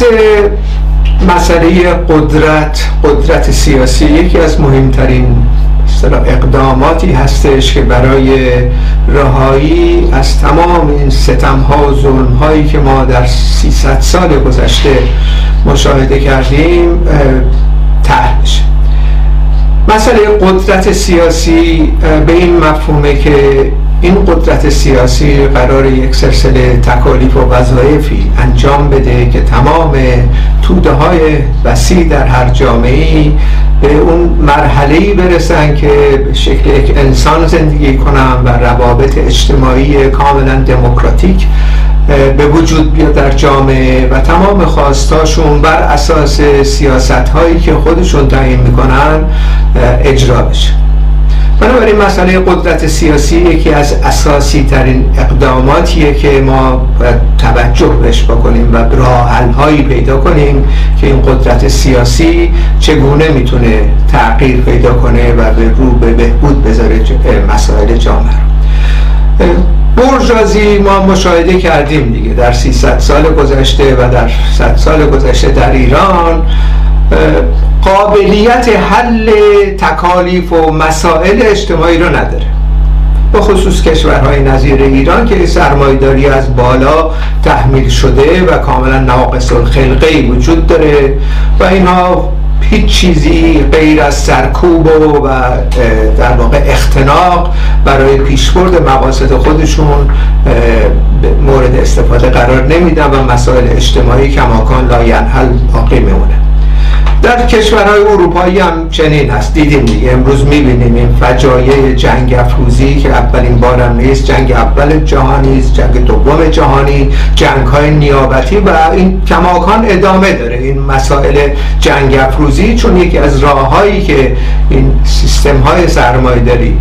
بحث مسئله قدرت قدرت سیاسی یکی از مهمترین اقداماتی هستش که برای رهایی از تمام این ستم ها و ظلم هایی که ما در 300 سال گذشته مشاهده کردیم طرح بشه مسئله قدرت سیاسی به این مفهومه که این قدرت سیاسی قرار یک سلسله تکالیف و وظایفی انجام بده که تمام توده های وسیع در هر جامعه به اون مرحله برسن که به شکل یک انسان زندگی کنن و روابط اجتماعی کاملا دموکراتیک به وجود بیاد در جامعه و تمام خواستاشون بر اساس سیاست هایی که خودشون تعیین می‌کنن اجرا بشه. بنابراین مسئله قدرت سیاسی یکی از اساسی ترین اقداماتیه که ما باید توجه بهش بکنیم و راه هایی پیدا کنیم که این قدرت سیاسی چگونه می‌تونه تغییر پیدا کنه و به رو به بهبود بذاره مسائل جامعه برجازی ما مشاهده کردیم دیگه در 300 سال گذشته و در 100 سال گذشته در ایران. قابلیت حل تکالیف و مسائل اجتماعی رو نداره. به خصوص کشورهای نظیر ایران که سرمایداری از بالا تحمیل شده و کاملا ناقص الخلقه وجود داره و اینها هیچ چیزی غیر از سرکوب و در واقع اختناق برای پیشبرد مقاصد خودشون مورد استفاده قرار نمیدن و مسائل اجتماعی کماکان لاینحل باقی میمونه. در کشورهای اروپایی هم چنین هست. دیدیم دیگه. امروز می‌بینیم این فجایع جنگ افروزی که اولین بارم نیست. جنگ اول جهانی است جنگ دوم جهانی جنگ های نیابتی و این کماکان ادامه داره. این مسائل جنگ افروزی چون یکی از راههایی که این سیستم های سرمایه داری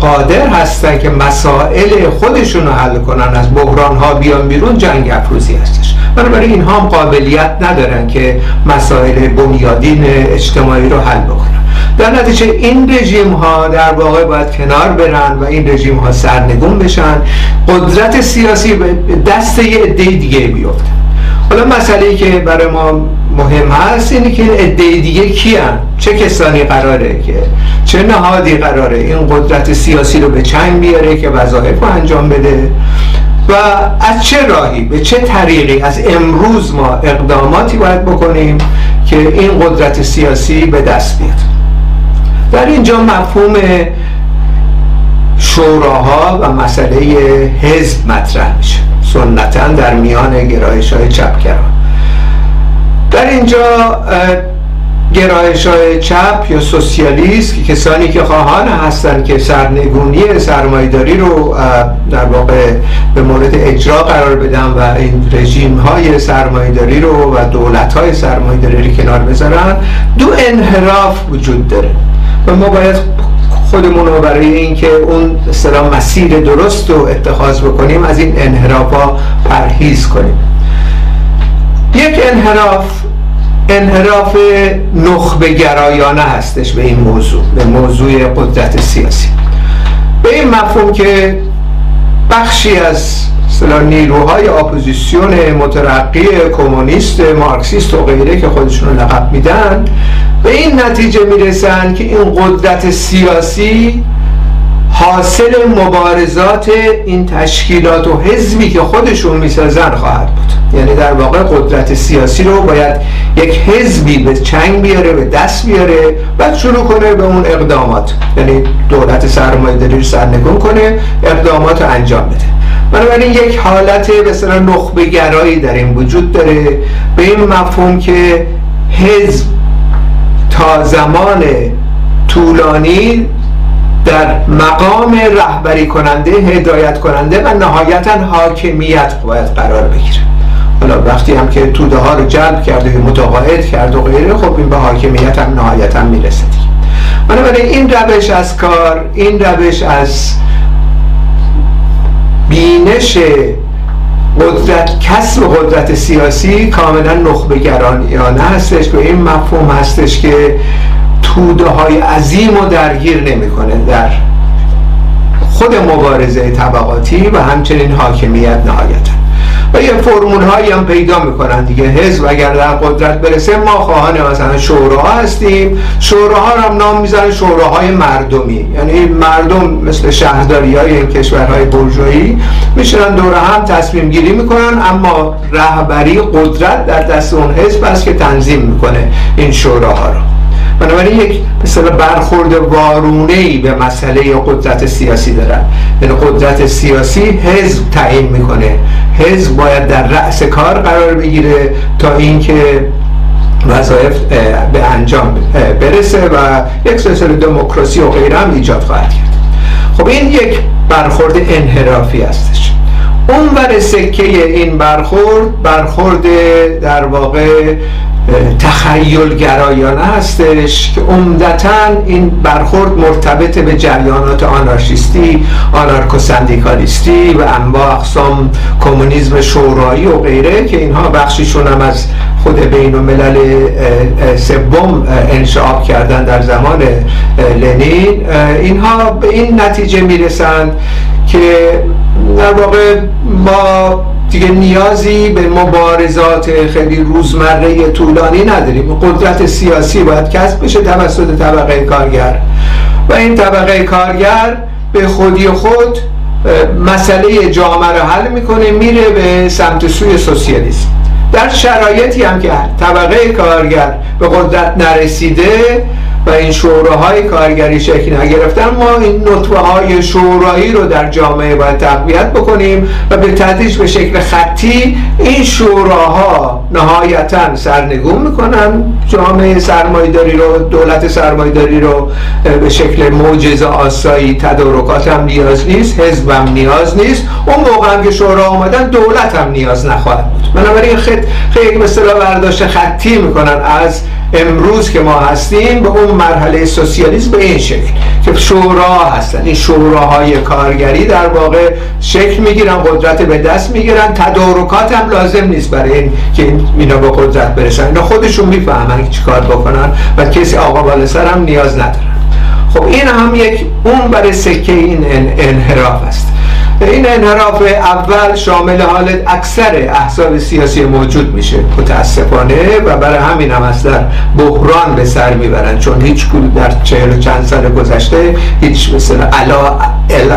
قادر هستن که مسائل خودشون رو حل کنن از بحران ها بیان بیرون جنگ افروزی هستش. بنابراین اینها هم قابلیت ندارن که مسائل بنیادین اجتماعی رو حل بکنن. در نتیجه این رژیم ها در واقع باید کنار برن و این رژیم ها سرنگون بشن. قدرت سیاسی به دست یه عده دیگه بیفته. حالا مسئله که برای ما مهم هست اینه که عده دیگه کیان؟ چه کسانی قراره که؟ چه نهادی قراره؟ این قدرت سیاسی رو به چنگ بیاره که وظایف رو انجام بده؟ و از چه راهی؟ به چه طریقی؟ از امروز ما اقداماتی باید بکنیم که این قدرت سیاسی به دست بیاد. در اینجا مفهوم شوراها و مسئله حزب مطرح میشه. سنتا در میان گرایش های چپگران در اینجا گرایش های چپ یا سوسیالیست کسانی که خواهان هستند که سرنگونی سرمایداری رو در واقع به مورد اجرا قرار بدن و این رژیم های سرمایداری رو و دولت های سرمایداری رو کنار بذارن دو انحراف وجود داره. و ما باید خودمون رو برای اینکه اون اصطلاح مسیر درست رو اتخاذ بکنیم از این انحراف ها پرهیز کنیم. یک انحراف انحراف نخبه گرایانه هستش به این موضوع به موضوع قدرت سیاسی. به این مفهوم که بخشی از نیروهای اپوزیسیون مترقی کمونیست مارکسیست و غیره که خودشون لقب میدن به این نتیجه می‌رسن که این قدرت سیاسی حاصل مبارزات این تشکیلات و حزبی که خودشون می‌سازن خواهد بود. یعنی در واقع قدرت سیاسی رو باید یک حزبی به چنگ بیاره به دست بیاره و شروع کنه به اون اقدامات. یعنی دولت سرمایه داری رو سرنگون کنه اقدامات رو انجام بده. بنابراین یک حالت مثلا نخبه گرایی در این وجود داره به این مفهوم که حزب تا زمان طولانی در مقام رهبری کننده هدایت کننده و نهایتا حاکمیت باید قرار بگیره. حالا وقتی هم که توده ها رو جلب کرده و متقاعد کرد و غیره خب این به حاکمیت هم نهایتا می‌رسه بنابراین این روش از کار این روش از بینش قدرت کسب قدرت سیاسی کاملا نخبه گرانیانه هستش به این مفهوم هستش که توده های عظیم رو درگیر نمی‌کنه در خود مبارزه طبقاتی و همچنین حاکمیت نهایتا. یه فرمول هایی هم پیدا می‌کنن دیگه. حزب اگر در قدرت برسه ما خواهان مثلا شوراها هستیم. شوراها هم نام می‌زنن شوراهای مردمی. یعنی مردم مثل شهرداری های این کشورهای برجویی میشنن دور هم تصمیم گیری می‌کنن. اما رهبری قدرت در دست اون حزب است که تنظیم می‌کنه این شوراها رو. بنابراین یک مثلا برخورد وارونه ای به مسئله قدرت سیاسی دارن. یعنی قدرت سیاسی حزب تعیین می‌کنه. حزب باید در رأس کار قرار بگیره تا اینکه وظایف به انجام برسه و یک سلسله دموکراسی و غیره هم ایجاد خواهد کرد. خب این یک برخورد انحرافی هستش. اون بر سکه این برخورد برخورد در واقع تخیل گرایانه هستش که عمدتا این برخورد مرتبط به جریانات آنارشیستی آنارکو سندیکالیستی و انواع اقسام کمونیسم شورایی و غیره که اینها بخشیشون هم از خود بین الملل سوم انشعاب کردن در زمان لنین. اینها به این نتیجه می‌رسند که در واقع ما دیگه نیازی به مبارزات خیلی روزمره طولانی نداریم. قدرت سیاسی باید کسب بشه توسط طبقه کارگر. و این طبقه کارگر به خودی خود مسئله جامعه رو حل می‌کنه میره به سمت سوی سوسیالیسم. در شرایطی هم که طبقه کارگر به قدرت نرسیده و این شوراهای کارگری شکل نگرفتن ما این نطوه های شورایی رو در جامعه باید تقویت بکنیم و به تدریج به شکل خطی این شوراها نهایتا سرنگون می‌کنن. جامعه سرمایداری رو دولت سرمایداری رو به شکل معجزه آسایی تدارکات هم نیاز نیست حزب هم نیاز نیست. اون موقع هم که شورا آمدن دولت هم نیاز نخواهد بود. بنابراین خیلی مثلا برداشت خطی می‌کنن از امروز که ما هستیم به اون مرحله سوسیالیسم به این شکل که شورا هستن. این شوراهای کارگری در واقع شکل می‌گیرن قدرت به دست می‌گیرن. تدارکات هم لازم نیست برای این که اینا به قدرت برسن. اینا خودشون می‌فهمن که چیکار بکنن و کسی آقا بالسر هم نیاز ندارن. خب این هم یک اون برای سکه این انحراف است. این انحراف اول شامل حال اکثر احزاب سیاسی موجود میشه. متاسفانه و برای همین هم از بحران به سر می‌برن چون هیچ در چهل و چند سال گذشته هیچ مثل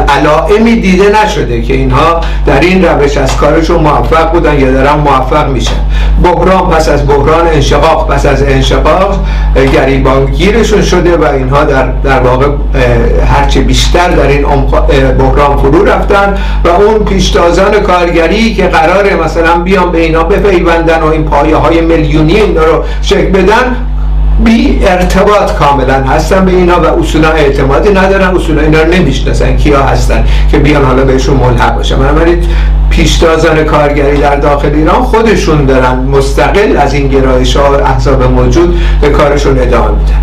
علائمی دیده نشده که اینها در این روش از کارشون موفق بودن یا دارن موفق میشن. بحران پس از بحران انشقاق پس از انشقاق گریبانگیرشون شده و اینها در, در واقع هرچه بیشتر در این بحران فرو رفتن. و اون پیشتازان کارگری که قرار مثلا بیان به اینا بپیوندن و این پایه های میلیونی اینا رو شکل بدن بی ارتباط کاملا هستن به اینا و اصولا اعتمادی ندارن اصولا اینا رو نمی‌شناسن کیا هستن که بیان حالا بهشون ملحق باشن. بنابراین پیشتازان کارگری در داخل ایران خودشون دارن مستقل از این گرایش ها احزاب موجود به کارشون ادامه میدن.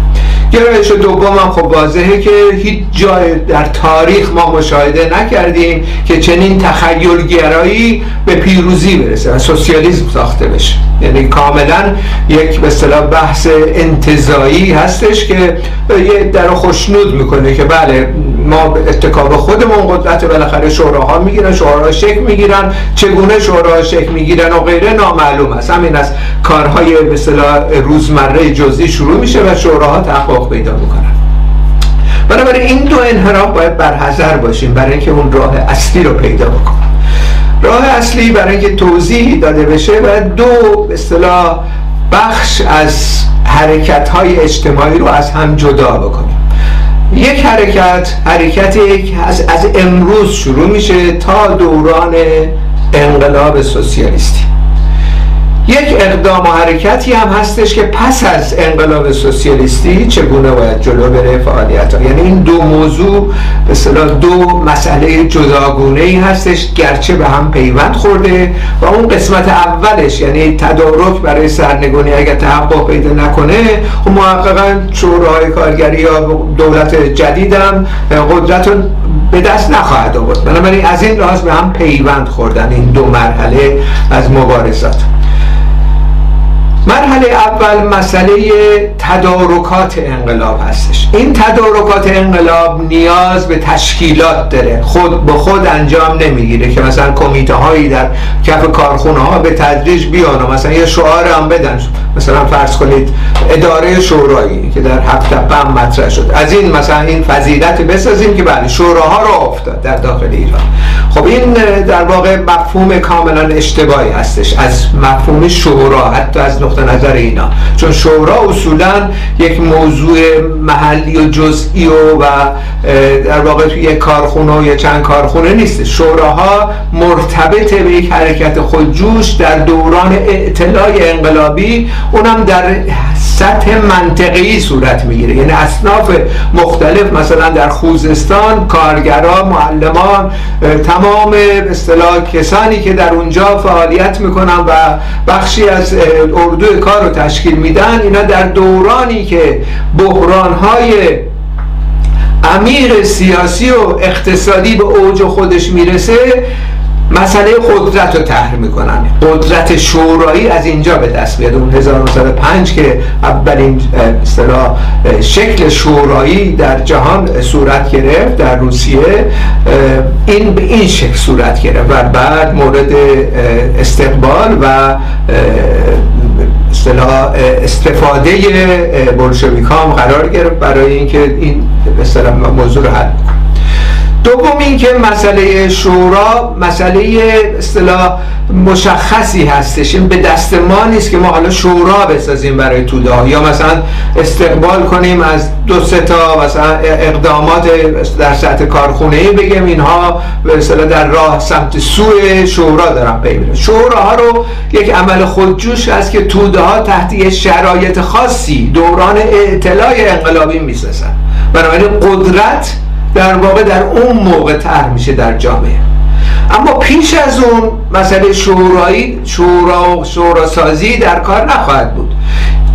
گرایش دوم هم خب واضحه که هیچ جای در تاریخ ما مشاهده نکردیم که چنین تخیل گرایی به پیروزی برسه و سوسیالیسم ساخته بشه. یعنی کاملا یک به اصطلاح بحث انتظایی هستش که یه در خوشنود می‌کنه که بله ما به اتکاب خودمون قدرت بالاخره شوراها می‌گیرن شوراها شکل می‌گیرن. چگونه شوراها شکل می‌گیرن و غیره نامعلوم است. همین از کارهای به روزمره جزئی شروع میشه و شوراها تحقق پیدا می‌کنن. بنابراین این دو انحراف باید برحضر باشیم برای اینکه اون راه اصلی رو پیدا بکنیم. راه اصلی برای اینکه توضیح داده بشه باید دو به بخش از حرکت های اجتماعی رو از هم جدا بکنیم. یک حرکت حرکت یک از, از امروز شروع میشه تا دوران انقلاب سوسیالیستی. یک اقدام و حرکتی هم هستش که پس از انقلاب سوسیالیستی چگونه باید جلو بره فعالیت ها یعنی این دو موضوع صلاح دو مسئله جداگونه ای هستش گرچه به هم پیوند خورده و اون قسمت اولش یعنی تدارک برای سرنگونی اگر تحقق پیدا نکنه خب محققا شورای کارگری یا دولت جدیدم قدرت به دست نخواهد آورد. بنابراین از این لحاظ به هم پیوند خوردن این دو مرحله از مبارزات. مرحله اول مسئله تدارکات انقلاب هستش. این تدارکات انقلاب نیاز به تشکیلات داره. خود به خود انجام نمی‌گیره که مثلا کمیته هایی در کف کارخونه ها به تدریج بیان و مثلا یه شعار هم بدن. مثلا فرض کنید اداره شورایی که در هفت هم مطرح شد. از این مثلا این فضیلت بسازیم که بله شوراها رو افتاد در داخل ایران. خب این در واقع مفهوم کاملا اشتباهی هستش. از مفهوم شورا حتی از نقطه نظر اینا. چون شورا اصولا یک موضوع محلی و جزئی و, و در واقع توی یک کارخونه و یک چند کارخونه نیست. شوراها مرتبط به یک حرکت خودجوش در دوران اطلاع انقلابی اونم در سطح منطقی صورت می‌گیره. یعنی اصناف مختلف مثلا در خوزستان کارگران معلمان تمام اصطلاح کسانی که در اونجا فعالیت می‌کنن و بخشی از اردو کار رو تشکیل میدن اینا در دورانی که بحرانهای عمیق سیاسی و اقتصادی به اوج خودش می‌رسه مسئله قدرت رو طرح می‌کنن. قدرت شورایی از اینجا به دست میاد. اون 1905 که اولین اصطلاح شکل شورایی در جهان صورت گرفت در روسیه این به این شکل صورت گرفت. و بعد مورد استقبال و اصطلاح استفاده بلشویک هم قرار گرفت برای اینکه این اصطلاح موضوع رو حل دوم اینکه مسئله شورا مسئله اصطلاح مشخصی هستش. این به دست ما نیست که ما حالا شورا بسازیم برای توده یا مثلا استقبال کنیم از دو سه تا مثلا اقدامات در سطح کارخونه ای بگیم. اینها به اصطلاح در راه سمت سوی شورا دارن پی میرن. شوراها رو یک عمل خودجوش است که توده ها تحت شرایط خاصی دوران اطلاع انقلابی می‌سازن. بنابراین قدرت در واقع در اون موقع طرح میشه در جامعه. اما پیش از اون مسئله شورایی شورا شورا سازی در کار نخواهد بود.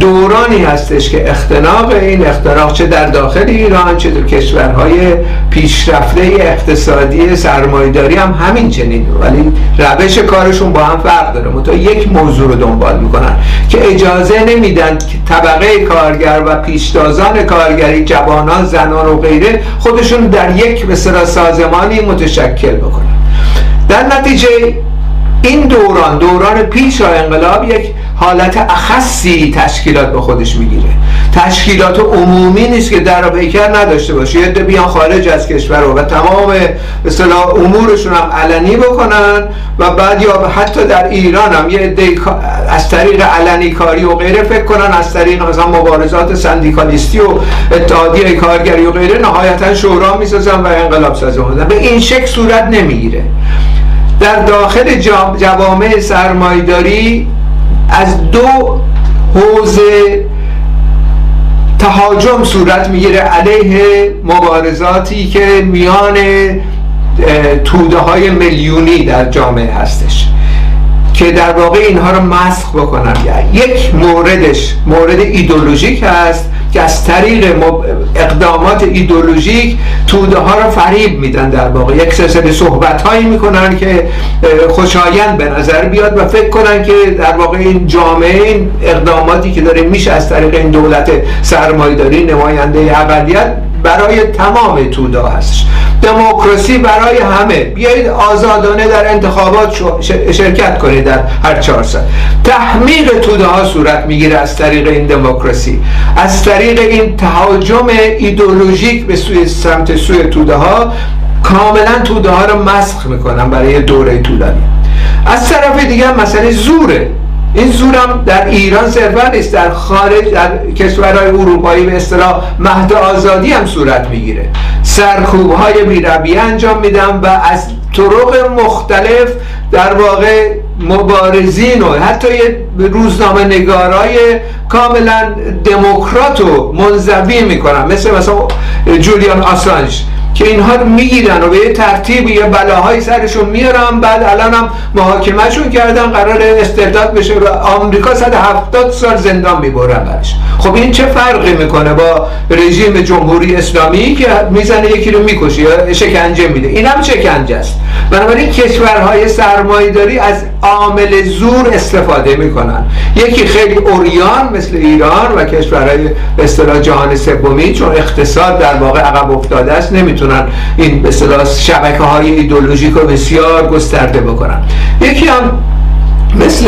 دورانی هستش که اختناق این اختراق چه در داخل ایران چه در کشورهای پیشرفته اقتصادی سرمایداری هم همین چنین. ولی روش کارشون با هم فرق داره. متا یک موضوع رو دنبال می‌کنن که اجازه نمیدن که طبقه کارگر و پیشتازان کارگری جوانان زنان و غیره خودشون در یک مثلا سازمانی متشکل بکنن. در نتیجه این دوران دوران پیش انقلاب یک حالت اخصی تشکیلات به خودش می‌گیره. تشکیلات عمومی نیست که در پیکر نداشته باشه. یه بیان خارج از کشور و تمام اصطلاح امورشون هم علنی بکنن و بعد یا حتی در ایران هم یه عده از طریق علنی کاری و غیره فکر کنن از طریق مثلا مبارزات سندیکالیستی و اتحادیه کارگری و غیره نهایتا شورا می‌سازن و انقلاب سازن به این شکل صورت نمی‌گیره. در داخل جوامع سرمایداری از دو حوزه تهاجم صورت می‌گیره. علیه مبارزاتی که میان توده های میلیونی در جامعه هستش. که در واقع اینها رو مسخ بکنن یک موردش مورد ایدولوژیک هست که از طریق اقدامات ایدولوژیک توده ها رو فریب میدن در واقع. یک سلسله صحبت هایی می‌کنن که خوشایند به نظر بیاد و فکر کنن که در واقع این جامعه این اقداماتی که داره میشه از طریق این دولت سرمایداری نماینده اقلیت برای تمام توده هستش. دموکراسی برای همه. بیایید آزادانه در انتخابات شرکت کنید در هر چهار سال. تحمیق توده ها صورت می‌گیره از طریق این دموکراسی. از طریق این تهاجم ایدولوژیک به سوی سمت سوی توده ها کاملا توده ها رو مسخ می‌کنن برای دوره طولانی. از طرف دیگه مسئله زوره. این زورم در ایران صرفا نیست در خارج در کشورهای اروپایی به اصطلاح مهد آزادی هم صورت می‌گیره. سرکوب های بیربی انجام میدم و از طرق مختلف در واقع مبارزین و حتی یه روزنامه نگارای کاملا دموکرات و منزوی می‌کنن مثل مثلا جولیان آسانج. که اینها رو می‌گیرن و به یه ترتیب یه بلاهای سرشون میارن. بعد الان هم محاکمهشون کردن قرار استرداد بشه و آمریکا 170 سال زندان می‌برن برش. خب این چه فرقی می‌کنه با رژیم جمهوری اسلامی که می‌زنه یکی رو می‌کشه یا شکنجه میده؟ این هم شکنجه است. بنابراین کشورهای سرمایداری از عامل زور استفاده می‌کنن. یکی خیلی اوریان مثل ایران و کشورهای اصطلاح جهان سومی چون اقتصاد در واقع عقب افتاده است نمی‌تونن این به شبکه های ایدولوژیک رو بسیار گسترده بکنن. یکی هم مثل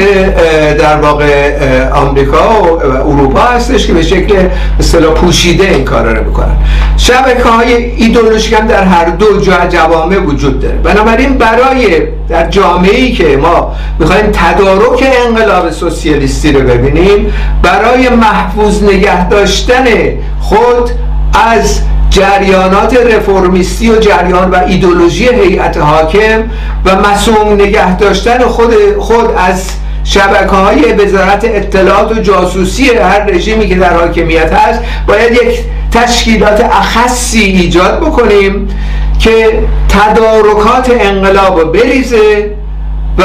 در واقع آمریکا و اروپا هستش که به شکل اصطلاح پوشیده این کارا رو می‌کنن. شبکه های ایدولوژیک هم در هر دو جا جوامع وجود داره. بنابراین برای در جامعه ای که ما می‌خوایم تدارک انقلاب سوسیالیستی رو ببینیم برای محفوظ نگه داشتن خود از جریانات رفرمیستی و جریان و ایدولوژی هیئت حاکم و مسئول نگه داشتن خود, خود از شبکه های وزارت اطلاعات و جاسوسی هر رژیمی که در حاکمیت هست باید یک تشکیلات اخصی ایجاد بکنیم که تدارکات انقلاب رو بریزه و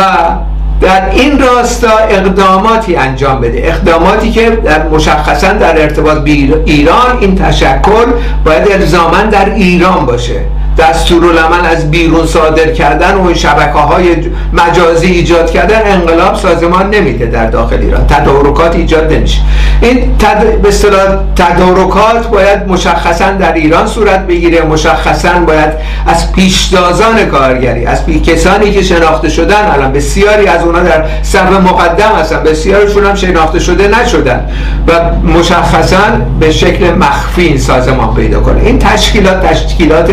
در این راستا اقداماتی انجام بده. اقداماتی که در مشخصا در ارتباط به ایران این تشکل باید الزاما در ایران باشه. دستورالعمل از بیرون صادر کردن و شبکه های مجازی ایجاد کردن انقلاب سازمان نمیده در داخل ایران. تدارکات ایجاد نمیشه. این تد... به اصطلاح تدارکات باید مشخصا در ایران صورت بگیره مشخصا باید از پیشتازان کارگری از پی... کسانی که شناخته شدن الان بسیاری از اونا در صف مقدم هستن. بسیارشون هم شناخته شده نشدن و مشخصا به شکل مخفی این سازمان پیدا کنه. این تشکیلات تشکیلات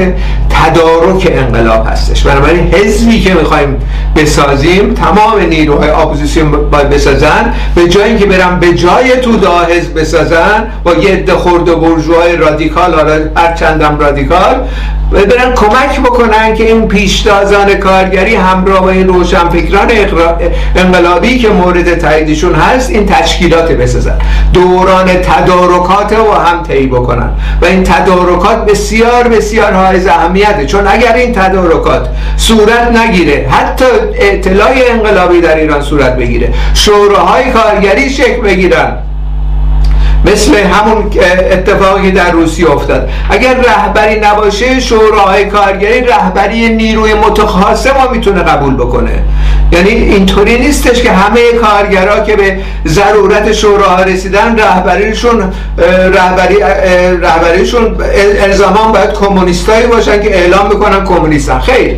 تدارک انقلاب هستش. بنابراین حزبی که می‌خوایم بسازیم تمام نیروهای اپوزیسیون باید بسازن. به جای اینکه برن به جای توده حزب بسازن با یه عده خرده بورژواهای رادیکال هر چندم رادیکال برن کمک بکنن که این پیشتازان کارگری همراه با این روشنفکران انقلابی که مورد تاییدشون هست این تشکیلات بسازن. دوران تدارکات رو هم طی بکنن. و این تدارکات بسیار بسیار حائز اهمیته. چون اگر این تدارکات صورت نگیره حتی اطلاع انقلابی در ایران صورت بگیره شوراهای کارگری شکل بگیرن. مثل همون اتفاقی در روسیه افتاد. اگر رهبری نباشه شوراهای کارگری رهبری نیروی متخاصم ما می‌تونه قبول بکنه. یعنی اینطوری نیستش که همه کارگرا که به ضرورت شوراها رسیدن رهبریشون رهبری رهبریشون الزاما باید کمونیستایی باشن که اعلام می‌کنن کمونیستن. خیر.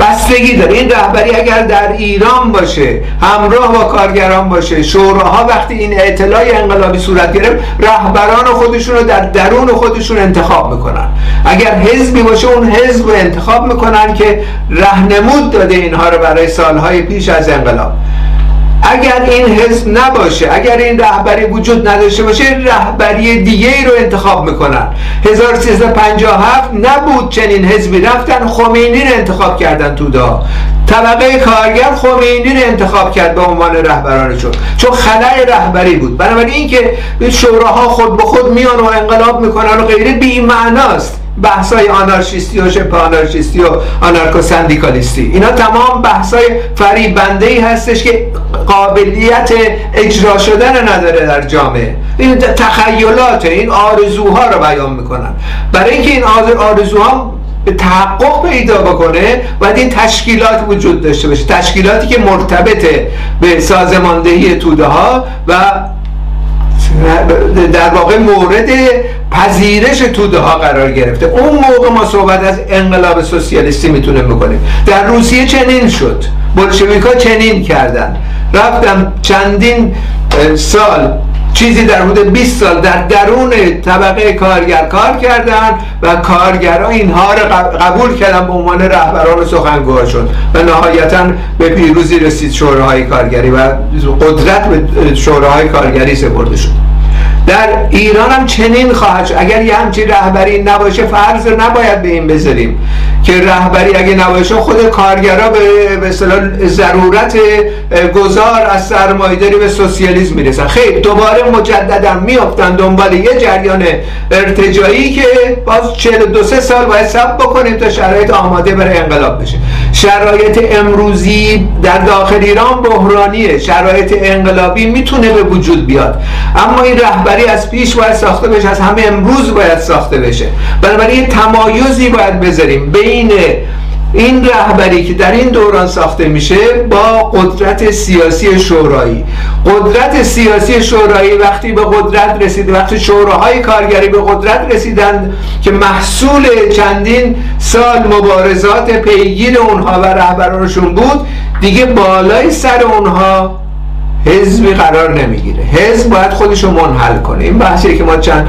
بستگی داره. این رهبری اگر در ایران باشه همراه با کارگران باشه شوراها وقتی این اطلاع انقلابی صورت گرفت رهبران خودشون رو در درون خودشون انتخاب می‌کنن. اگر حزبی باشه اون حزب رو انتخاب می‌کنن که رهنمود داده اینها رو برای سالهای پیش از انقلاب. اگر این حزب نباشه اگر این رهبری وجود نداشته باشه رهبری دیگه ای رو انتخاب می‌کنن. 1357 نبود چنین حزبی رفتن خمینی رو انتخاب کردن تو دا. طبقه کارگر خمینی رو انتخاب کرد به عنوان رهبرانشون چون خلای رهبری بود. بنابراین اینکه شوراها خود به خود میان و انقلاب می‌کنن و غیره بی معناست. بحثای آنارشیستی و شبه آنارشیستی و آنارکو سندیکالیستی اینا تمام بحثای فریبنده ای هستش که قابلیت اجرا شدن نداره در جامعه. این تخیلات این آرزوها رو بیان می‌کنن. برای اینکه این آرزوها به تحقق پیدا بکنه باید این تشکیلات وجود داشته باشه. تشکیلاتی که مرتبطه به سازماندهی توده ها و در واقع مورد پذیرش توده ها قرار گرفته. اون موقع ما صحبت از انقلاب سوسیالیستی می‌تونه بکنیم. در روسیه چنین شد. بلشویک چنین کردن. رفتم چندین سال چیزی در حدود 20 سال در درون طبقه کارگر کار کردن و کارگرها اینها رو قبول کردن به عنوان رهبران سخنگوهاشون و نهایتا به پیروزی رسید شوراهای کارگری و قدرت به شوراهای کارگری سپرده شد. در ایران هم چنین خواهد شد. اگر یه همچین رهبری نباشه فرض نباید به این بذاریم که رهبری اگه نباشه خود کارگرا به به ضرورت گذار از سرمایه‌داری به سوسیالیسم می‌رسن. خیلی دوباره مجددا میافتن دنبال یه جریان ارتجایی که باز 42 سال باید صبر بکنیم تا شرایط آماده برای انقلاب بشه. شرایط امروزی در داخل ایران بحرانیه. شرایط انقلابی می‌تونه به وجود بیاد. اما این رهبری از پیش باید ساخته بشه از همه امروز باید ساخته بشه. بنابراین تمایزی باید بذاریم بین این رهبری که در این دوران ساخته میشه با قدرت سیاسی شورایی. قدرت سیاسی شورایی وقتی به قدرت رسید وقتی شوراهای کارگری به قدرت رسیدن که محصول چندین سال مبارزات پیگیر اونها و رهبرانشون بود دیگه بالای سر اونها حزبی قرار نمی‌گیره. حزب باید خودش رو منحل کنه. این بحثی که ما چند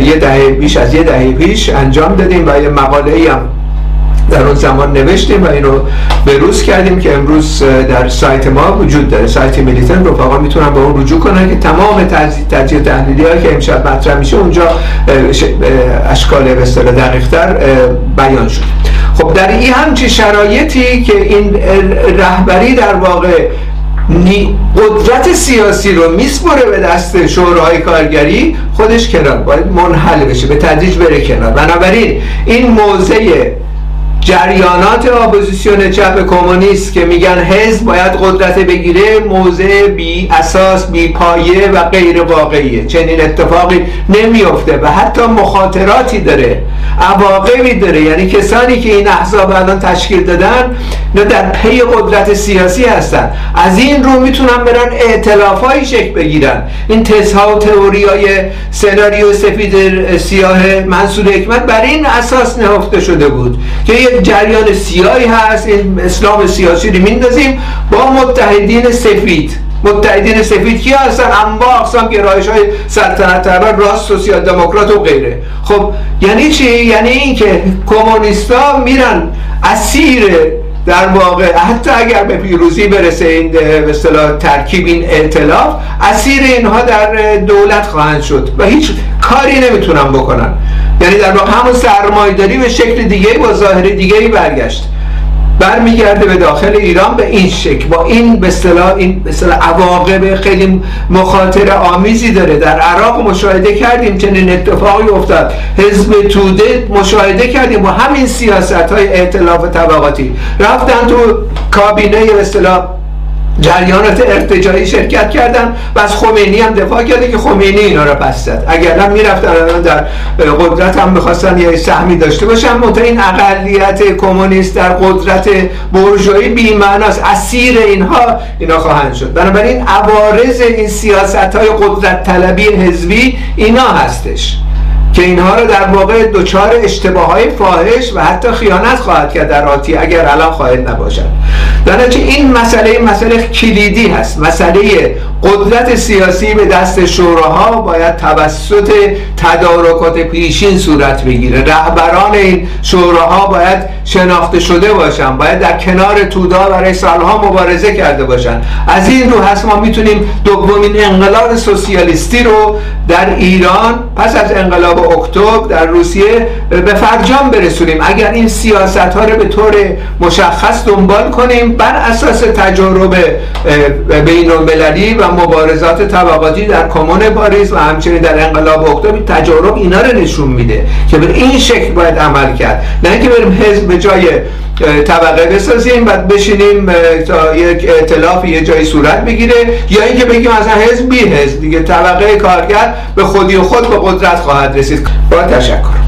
یه دهه بیش از یه دهه پیش انجام دادیم و یه مقاله هم در اون زمان نوشتیم و اینو بروز کردیم که امروز در سایت ما وجود داره. سایت میلیتن رفقا می‌تونن به اون رجوع کنن که تمام تجزیه تحلیلی هایی که امشب مطرح میشه اونجا اشکال به اصطلاح دقیقتر بیان شد. خب در این همچی شرایطی که این رهبری در واقع قدرت سیاسی رو میسپره به دست شوراهای کارگری خودش کنار باید منحل بشه به تدریج بره کنار. بنابراین این موضع جریانات اپوزیسیون چپ کمونیست که میگن حزب باید قدرت بگیره موضع بی اساس بی پایه و غیر واقعیه. چنین اتفاقی نمیفته و حتی مخاطراتی داره عواقبی داره. یعنی کسانی که این احزاب الان تشکیل دادن نه در پی قدرت سیاسی هستن. از این رو می‌تونن برن اعتلافایی شکل بگیرن. این تزها و تئوری های سناریو سفید سیاه منصور حکمت بر این اساس نهفته شده بود که یک جریان سیاهی هست اسلام سیاسی رو میندازیم. با متحدین سفید. متحدین سفید کی هستن؟ انواع اقسام گرایش های سلطنت طلب راست سوسیال دموکرات و غیره. خب یعنی چی؟ یعنی اینکه کمونیستا میرن اسیر در واقع حتی اگر به پیروزی برسه این به اصطلاح ترکیب این ائتلاف اسیر اینها در دولت خواهند شد. و هیچ کاری نمی‌تونن بکنن. یعنی در واقع همون سرمایه‌داری به شکل دیگه با ظاهر دیگه برگشت. برمیگرده به داخل ایران به این شکل. با این به اصطلاح این به اصطلاح عواقب خیلی مخاطر آمیزی داره. در عراق مشاهده کردیم چنین اتفاقی افتاد. حزب توده مشاهده کردیم با همین سیاست ائتلاف طبقاتی. رفتن تو کابینه به اصطلاح جریانات ارتجایی شرکت کردن و از خمینی هم دفاع کرده که خمینی اینا رو زد. اگر هم می‌رفتن در قدرت هم می‌خواستن یه سهمی داشته باشن. منتها این اقلیت کمونیست در قدرت برجایی بیمعنی است. اسیر اینها اینا خواهند شد. بنابراین عوارض این سیاست های قدرت طلبی حزبی اینا هستش که اینها رو در واقع دچار اشتباه های فاحش و حتی خیانت خواهد کرد در آتی اگر الان خواهد نباشد. در این مسئله مسئله کلیدی هست. مسئله قدرت سیاسی به دست شوراها باید توسط تدارکات پیشین صورت بگیره. رهبران این شوراها باید شناخته شده باشن باید در کنار تودا برای سالها مبارزه کرده باشن. از این رو هست ما می‌تونیم دومین انقلاب سوسیالیستی رو در ایران پس از انقلاب اکتبر در روسیه به فرجام برسونیم. اگر این سیاست ها رو به طور مشخص دنبال کنیم بر اساس تجارب بین المللی و مبارزات طبقاتی در کمون پاریس و همچنین در انقلاب اکتبر تجارب اینا رو نشون میده که به این شکل باید عمل کرد. نه اینکه بریم حزب به جای طبقه بسازیم و بشینیم تا یک اعتلاف یه جایی صورت بگیره یا اینکه بگیم اصلا حزب بی حزب. دیگه طبقه کارگر به خودی و خود به قدرت خواهد رسید. با تشکر.